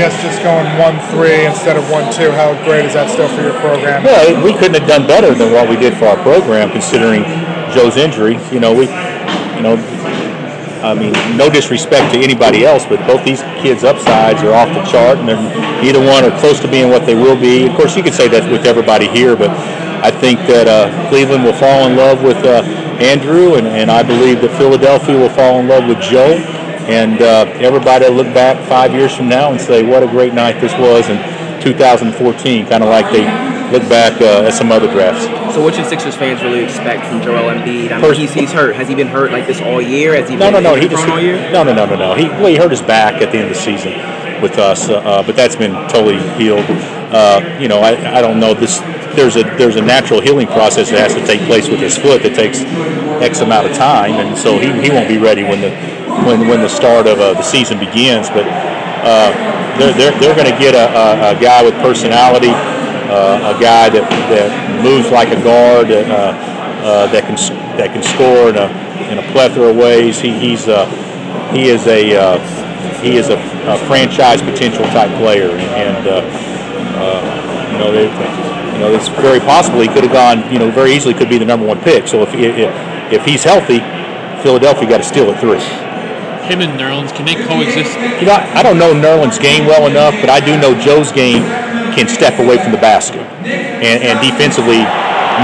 guess just going one three instead of one two. How great is that still for your program? Well, we couldn't have done better than what we did for our program, considering Joe's injury. You know, we, you know, I mean, no disrespect to anybody else, but both these kids' upsides are off the chart, and they're either one are close to being what they will be. Of course, you could say that with everybody here, but I think that uh, Cleveland will fall in love with uh, Andrew, and, and I believe that Philadelphia will fall in love with Joe. And uh, everybody will look back five years from now and say, what a great night this was in 2014, kind of like they look back uh, at some other drafts. So what should Sixers fans really expect from Joel Embiid? I mean, he's, he's hurt. Has he been hurt like this all year? Has he no, been no, no. He just all year? no, no, no, no, no. He well, he hurt his back at the end of the season with us, uh, uh, but that's been totally healed. Uh, you know, I, I don't know this. There's a there's a natural healing process that has to take place with his foot that takes X amount of time, and so he, he won't be ready when the when when the start of uh, the season begins. But uh, they're they're, they're going to get a, a, a, guy with personality, uh, a guy that, that moves like a guard, uh, uh, that can that can score in a in a plethora of ways. He, he's a, he is a he is a, a, franchise potential type player, and you know they, you know it's very possible he could have gone you know very easily could be the number one pick. So if if, if he's healthy, Philadelphia got to steal at three him and Nerlens, can they coexist? You know, I don't know Nerlens' game well enough, but I do know Joe's game can step away from the basket. And, and defensively,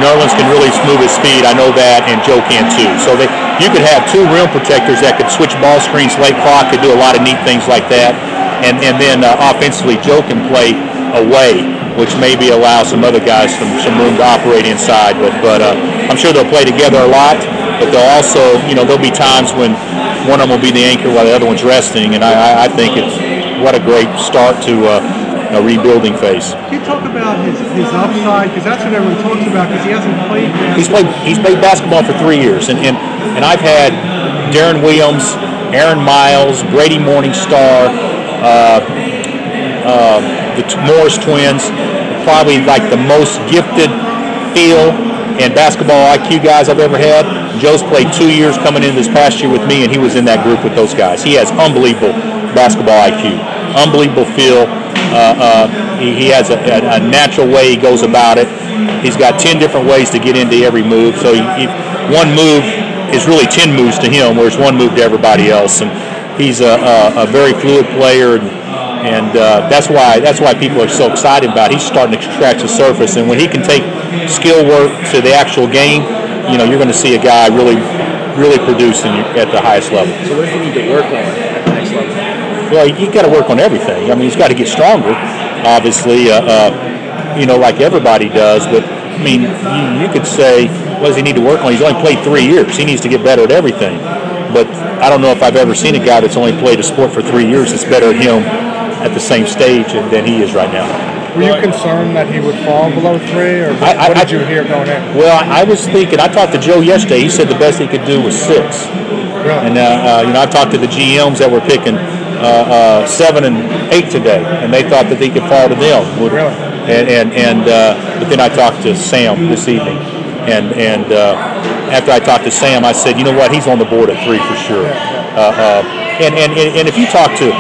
Nerlens can really smooth his speed. I know that, and Joe can too. So they, you could have two rim protectors that could switch ball screens late clock, could do a lot of neat things like that. And, and then uh, offensively, Joe can play away, which maybe allows some other guys some, some room to operate inside. But, but uh, I'm sure they'll play together a lot. But they'll also, you know, there'll be times when one of them will be the anchor while the other one's resting. And I, I think it's what a great start to uh, a rebuilding phase. Can you talk about his, his upside? Because that's what everyone talks about. Because he hasn't played. He's played. He's played basketball for three years, and and, and I've had Deron Williams, Aaron Miles, Brady Morningstar, uh, uh, the Morris twins, probably like the most gifted feel and basketball IQ guys I've ever had. Joe's played two years coming in this past year with me, and he was in that group with those guys. He has unbelievable basketball IQ, unbelievable feel. Uh, uh, he, he, has a, a, a, natural way he goes about it. He's got 10 different ways to get into every move. So he, he, one move is really 10 moves to him, whereas one move to everybody else. And he's a, a very fluid player. And, and uh, that's why that's why people are so excited about. It. He's starting to scratch the surface, and when he can take skill work to the actual game, you know, you're going to see a guy really, really producing at the highest level. So what does he need to work on at the next level? Well, he you got to work on everything. I mean, he's got to get stronger, obviously, uh, uh, you know, like everybody does. But I mean, you, you could say, what does he need to work on? He's only played three years. He needs to get better at everything. But I don't know if I've ever seen a guy that's only played a sport for three years that's better at him at the same stage than he is right now. Were you concerned that he would fall below three, or what, I, I, what did you hear going in? Well, I was thinking. I talked to Joe yesterday. He said the best he could do was six. Really? And uh, uh, you know, I talked to the GMs that were picking uh, uh, seven and eight today, and they thought that he could fall to them. Really? And and, and uh, but then I talked to Sam this evening, and and uh, after I talked to Sam, I said, you know what, he's on the board at three for sure. and, and and if you talk to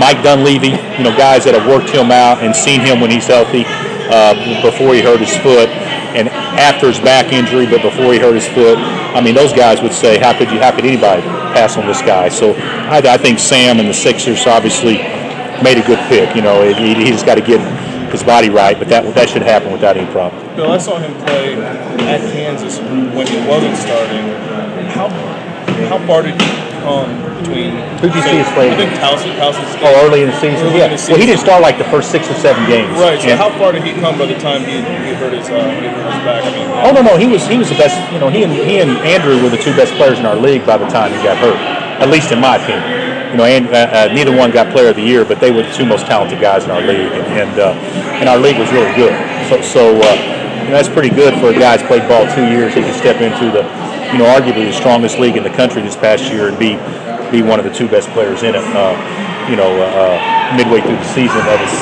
Mike Dunleavy, you know, guys that have worked him out and seen him when he's healthy uh, before he hurt his foot and after his back injury, but before he hurt his foot. I mean, those guys would say, how could you, how could anybody pass on this guy? So I, I think Sam and the Sixers obviously made a good pick. You know, he, he just got to get his body right, but that that should happen without any problem. Bill, I saw him play at Kansas when he wasn't starting. How how far did he come between. Who did you see his play? I think Towson. Towson's Oh, early in the season. Early yeah. the season. Well, he didn't start like the first six or seven games. Right. So And- how far did he come by the time he, he hurt his uh, he hurt his back? I mean, Oh no, no, he was he was the best. You know, he and he and Andrew were the two best players in our league by the time he got hurt. At least in my opinion. You know, and, uh, uh, neither one got Player of the Year, but they were the two most talented guys in our league, and and, uh, and our league was really good. So so uh, you know, that's pretty good for a guy who's played ball two years. He can step into the you know arguably the strongest league in the country this past year and be be one of the two best players in it. Uh, you know, uh, uh, midway through the season of his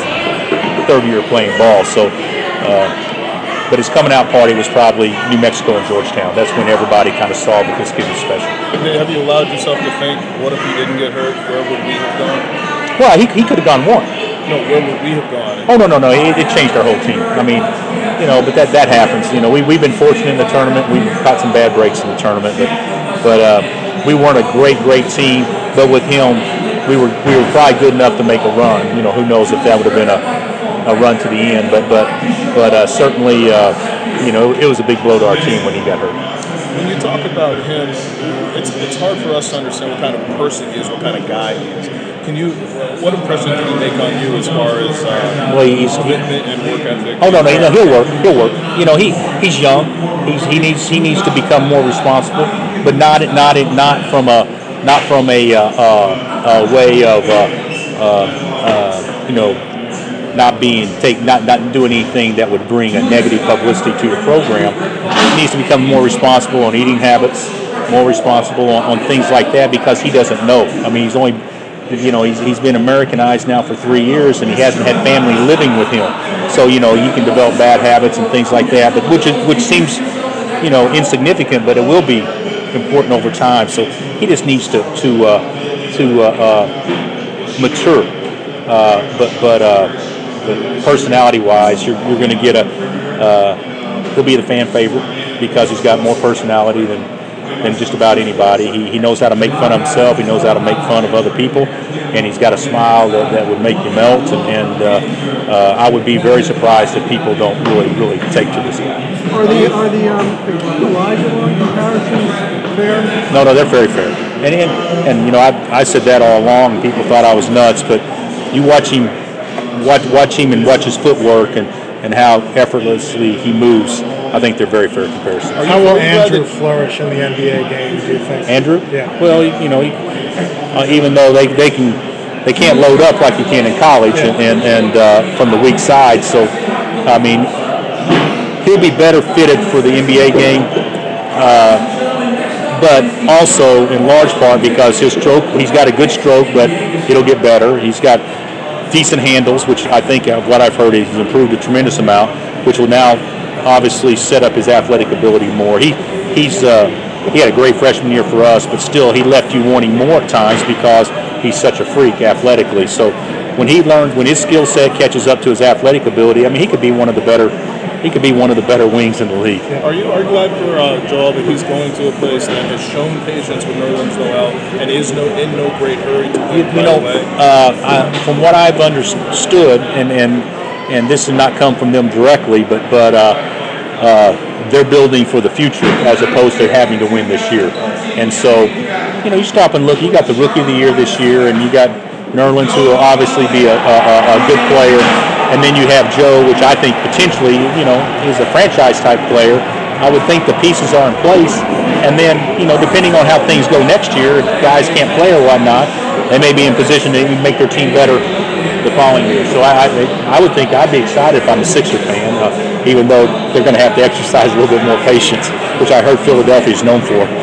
third year playing ball. So. Uh, but his coming out party was probably New Mexico and Georgetown. That's when everybody kind of saw that this kid was special. have you allowed yourself to think, what if he didn't get hurt? Where would we have gone? Well, he, he could have gone one. No, where would we have gone? Oh no no no! It, it changed our whole team. I mean, you know, but that that happens. You know, we we've been fortunate in the tournament. We've got some bad breaks in the tournament, but but uh, we weren't a great great team. But with him, we were we were probably good enough to make a run. You know, who knows if that would have been a, a run to the end. But but but uh, certainly, uh, you know, it was a big blow to our team when he got hurt. When you talk about him, it's, it's hard for us to understand what kind of person he is, what kind of guy he is. Can you, what impression did he make on you as far as uh, Well, he's- he- commitment and work ethic? Oh no, no, no, he'll work. He'll work. You know, he he's young. He's he needs he needs to become more responsible, but not not not from a not from a, uh, uh, a way of uh, uh, uh, you know not being take not not doing anything that would bring a negative publicity to the program. He needs to become more responsible on eating habits, more responsible on, on things like that because he doesn't know. I mean, he's only you know, he's, he's been Americanized now for three years, and he hasn't had family living with him. So you know, you can develop bad habits and things like that, but which is, which seems, you know, insignificant, but it will be important over time. So he just needs to to uh, to uh, uh, mature. Uh, but but uh, but personality-wise, you're you're going to get a uh, he'll be the fan favorite because he's got more personality than than just about anybody. He, he knows how to make fun of himself. He knows how to make fun of other people, and he's got a smile that, that would make you melt. And, and uh, uh, I would be very surprised if people don't really really take to this guy. Are the are the um, Olajuwon comparisons fair? No, no, they're very fair. And and, and you know, I, I said that all along. People thought I was nuts, but you watch him, watch watch him, and watch his footwork and, and how effortlessly he moves. I think they're very fair comparisons. How will Andrew flourish in the NBA game? Do you think? Andrew? Yeah. Well, you know, he, uh, even though they, they can they can't load up like you can in college and and, and uh, from the weak side. So, I mean, he'll be better fitted for the NBA game. Uh, but also in large part because his stroke, he's got a good stroke, but it'll get better. He's got decent handles, which I think of what I've heard he's improved a tremendous amount, which will now obviously set up his athletic ability more. He he's uh, he had a great freshman year for us, but still he left you wanting more at times because he's such a freak athletically. So when he learns, when his skill set catches up to his athletic ability, I mean, he could be one of the better. He could be one of the better wings in the league. Are you are you glad for uh, Joel that he's going to a place that has shown patience with Nerlens Noel and is no in no great hurry to win you, you know, uh, I, from what I've understood, and, and and this did not come from them directly, but but uh, uh, they're building for the future as opposed to having to win this year. And so, you know, you stop and look. You got the rookie of the year this year, and you got Nerlens, who will obviously be a, a, a good player, and then you have Joe, which I think potentially, you know, is a franchise type player. I would think the pieces are in place, and then you know, depending on how things go next year, if guys can't play or whatnot, they may be in position to make their team better the following year. So I, I, I would think I'd be excited if I'm a Sixer fan, uh, even though they're going to have to exercise a little bit more patience, which I heard Philadelphia is known for.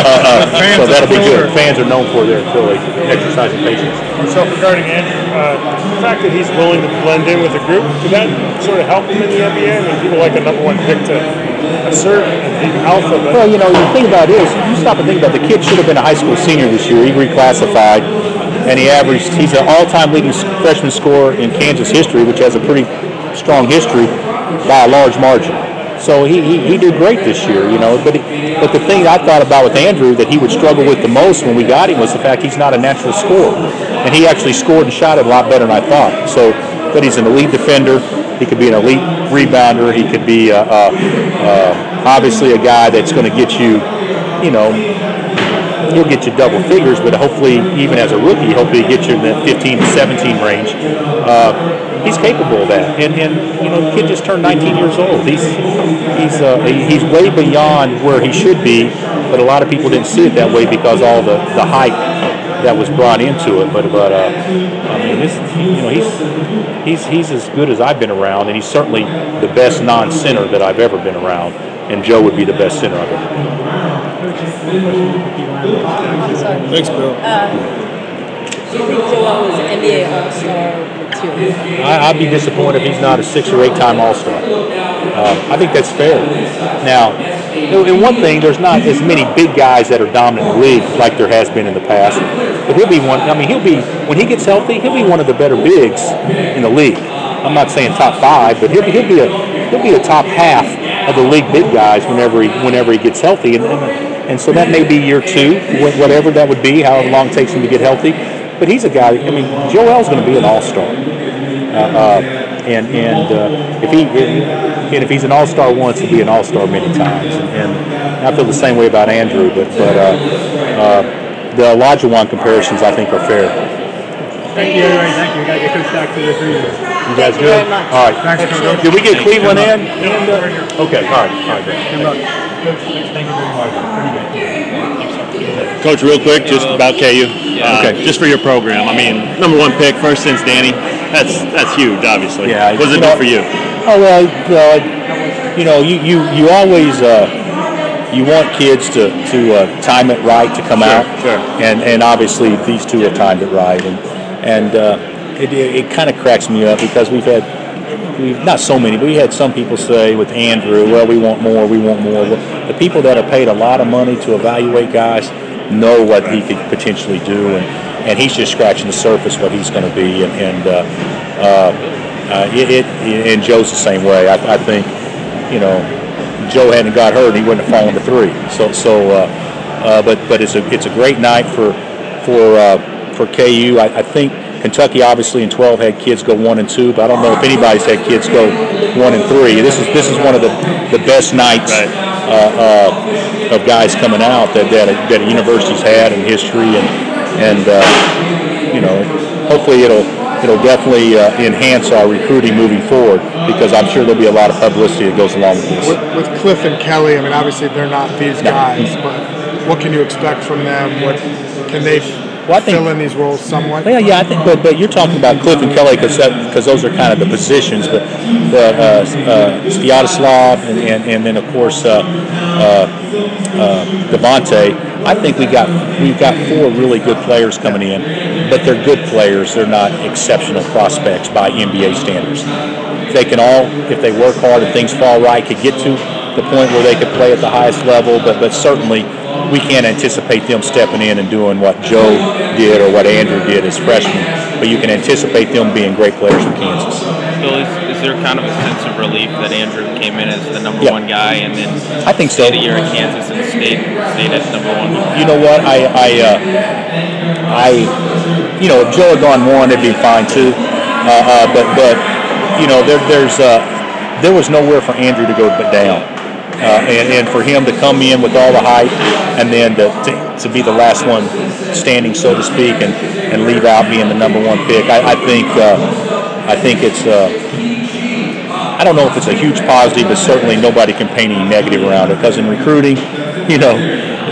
Uh, so that'll be good. Fans are known for their Philly exercising patience. So regarding Andrew, uh, the fact that he's willing to blend in with the group, did that sort of help him in the NBA? I mean, people like a number one pick to assert and alpha, but Well, you know, the thing about it is, you stop and think about it, the kid should have been a high school senior this year. He reclassified, and he averaged, he's an all-time leading freshman scorer in Kansas history, which has a pretty strong history by a large margin. So he, he, he did great this year, you know. But he, but the thing I thought about with Andrew that he would struggle with the most when we got him was the fact he's not a natural scorer, and he actually scored and shot it a lot better than I thought. So, but he's an elite defender. He could be an elite rebounder. He could be uh, uh, uh, obviously a guy that's going to get you, you know, he'll get you double figures, but hopefully, even as a rookie, hopefully he gets you in the 15 to 17 range. Uh, he's capable of that, and, and you know, the kid just turned 19 years old. He's he's uh, he's way beyond where he should be, but a lot of people didn't see it that way because all the the hype that was brought into it. But but uh, I mean, this you know, he's he's he's as good as I've been around, and he's certainly the best non-center that I've ever been around. And Joe would be the best center I've ever been. Thanks, Bill. Do you think Joel is NBA All-Star material? I, I'd be disappointed if he's not a six or eight time All Star. Uh, I think that's fair. Now, and one thing, there's not as many big guys that are dominant in the league like there has been in the past. But he'll be one. I mean, he'll be when he gets healthy, he'll be one of the better bigs in the league. I'm not saying top five, but he'll, he'll be a he'll be a top half of the league big guys whenever he whenever he gets healthy. And, and and so that may be year two, whatever that would be, however long it takes him to get healthy. But he's a guy. I mean, Joel's going to be an all-star. Uh, uh, and and uh, if he and if he's an all-star once, he'll be an all-star many times. And, I feel the same way about Andrew. But but uh, uh, the Olajuwon comparisons, I think, are fair. Thank you, everybody. Thank you. We gotta get back to the three. You guys Thank you good? very much. All right. Thanks, Coach. Did we get Cleveland in? And, uh, okay. All right. All right. great. Coach, real quick, just about KU. Uh, Okay. Just for your program. I mean, number one pick, first since Danny. That's that's huge, obviously. Yeah, What does you it do for you? Oh well, uh, you know, you you you always uh, you want kids to to uh, time it right to come Sure, out, sure. and and obviously these two have timed it right, and and uh, it it, it kind of cracks me up because we've had. We've, not so many, but we had some people say with Andrew, well, we want more, we want more. Well, the people that have paid a lot of money to evaluate guys know what he could potentially do, and, and he's just scratching the surface what he's going to be. And, and uh, uh, uh, it, it, and Joe's the same way. I, I think, you know, Joe hadn't got hurt, he wouldn't have fallen to three. So, so, uh, uh, but but it's a it's a great night for for uh, for KU. I, I think Kentucky obviously in 12 had kids go one and two, but I don't know if anybody's had kids go one and three. This is this is one of the, the best nights Right. uh, uh, of guys coming out that that a, that a university's had in history, and and uh, you know hopefully it'll it'll definitely uh, enhance our recruiting moving forward because I'm sure there'll be a lot of publicity that goes along with this. With, with Cliff and Kelly, I mean, obviously they're not these No. guys, but what can you expect from them? What can they Well, I think- fill in these roles somewhat? Well, yeah, I think, but but you're talking about Cliff and Kelly because because those are kind of the positions, but but uh, uh, Sviatoslav and, and and then of course uh, uh, uh, Devontae. I think we got we've got four really good players coming in, but they're good players. They're not exceptional prospects by NBA standards. They can all, if they work hard and things fall right, could get to the point where they could play at the highest level. But but certainly we can't anticipate them stepping in and doing what Joe did or what Andrew did as freshmen. But you can anticipate them being great players for Kansas. Bill, is, is there kind of a sense of relief that Andrew came in as the number Yeah. one guy and then I think so. stayed a year in Kansas and stayed stayed at number one? You know what? I I uh, I you know if Joe had gone one, it'd be fine too. Uh, uh, but but you know there there's uh, there was nowhere for Andrew to go but down. Uh, and, and for him to come in with all the hype and then to, to, to be the last one standing, so to speak, and, and leave out being the number one pick, I, I think uh, I think it's uh, I don't know if it's a huge positive, but certainly nobody can paint any negative around it. Because in recruiting, you know,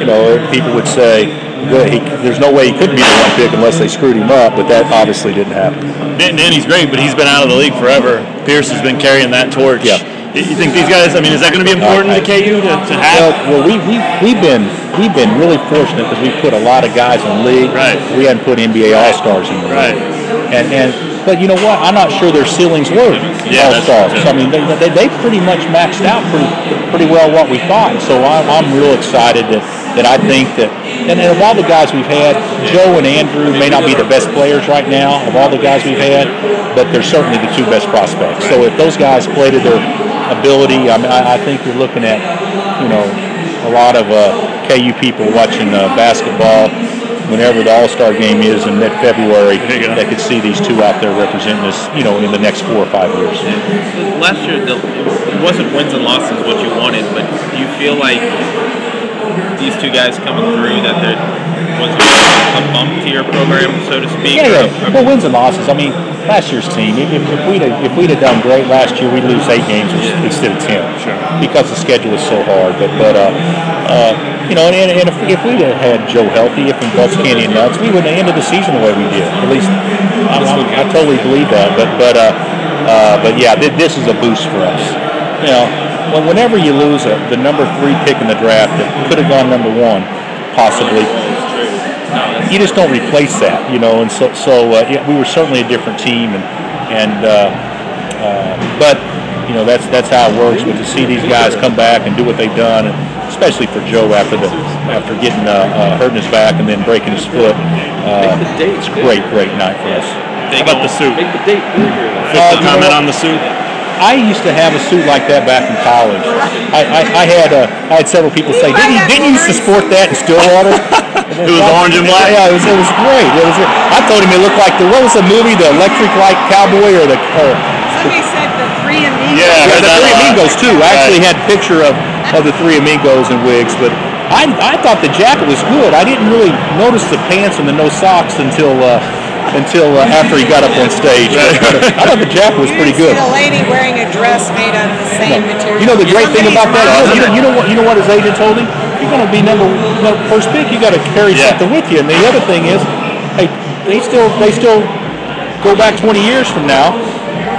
you know, people would say, he, "There's no way he could be the one pick unless they screwed him up," but that obviously didn't happen. Dan, Danny's great, but he's been out of the league forever. Pierce has been carrying that torch. Yeah. You think these guys? I mean, is that going to be important to KU to, to Well, have? well, we we we've been we've been really fortunate because we put a lot of guys in the league. Right. We hadn't put NBA All Stars in the Right. league. And and but you know what? I'm not sure their ceilings were Yeah, All Stars. I mean, they, they they pretty much maxed out pretty pretty well what we thought. So I'm I'm real excited that that I think that and, and of all the guys we've had, Joe and Andrew may not be the best players right now of all the guys we've had, but they're certainly the two best prospects. So if those guys play to their ability, I mean, I, I think you're looking at you know a lot of uh, KU people watching uh, basketball whenever the All-Star game is in mid-February There you go. that could see these two out there representing us, you know, in the next four or five years. Last year, the, it wasn't wins and losses what you wanted, but do you feel like these two guys coming through that there was a bump to your program, so to speak? Yeah, or yeah. Well, wins and losses. I mean, last year's team. If, if we'd have, if we'd have done great last year, we'd lose eight games instead of ten. Sure. Because the schedule was so hard. But but uh, uh, you know, and, and if, if we'd have had Joe healthy, if in Bucks Canyon nuts, we wouldn't have ended the season the way we did. At least I, I, I totally believe that. But but uh, uh, but yeah, thi- this is a boost for us. You know, when, whenever you lose a, the number three pick in the draft that could have gone number one, possibly you just don't replace that, you know. And so, so uh, yeah, we were certainly a different team, and and uh, uh, but you know that's that's how it works. But to see these guys come back and do what they've done, and especially for Joe after the after getting uh, uh, hurting his back and then breaking his foot, uh, great great night for us. How about the suit? Make the date bigger. Uh, comment on the suit? I used to have a suit like that back in college. I, I, I had uh, I had several people say, didn't you, didn't you used to sport that in Stillwater? It was orange and black? Yeah, it was, it was great. It was, I told him it looked like the what was the movie, the Electric Light Cowboy or the or, Somebody said the three amigos. Yeah, yeah, the Three. Amigos too. I actually Right. had a picture of, of the Three Amigos and wigs, but I, I thought the jacket was good. I didn't really notice the pants and the no socks until uh, until uh, after he got up on stage. But, but I thought the jacket was pretty good. See the lady wearing a dress made out of the same material. You know the great thing about that? You know, you know what? You know what his agent told him? You're going to be number, number first pick. You got to carry Yeah. something with you. And the other thing is, hey, they still they still go back 20 years from now.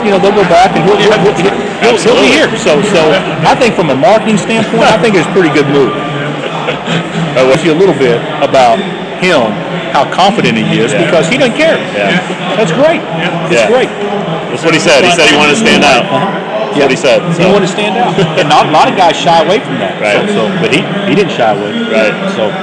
You know they'll go back and he'll, he'll, he'll, he'll, he'll be here. So so I think from a marketing standpoint, I think it's a pretty good move. Uh, with you a little bit about him, how confident he is Yeah. because he doesn't care. Yeah. That's great. It's Yeah. great. That's what he said. He said he wanted to stand out. That's Yeah. what he said. He So. wanted to stand out, and not, a lot of guys shy away from that. Right. So, so, but he he didn't shy away. Right. So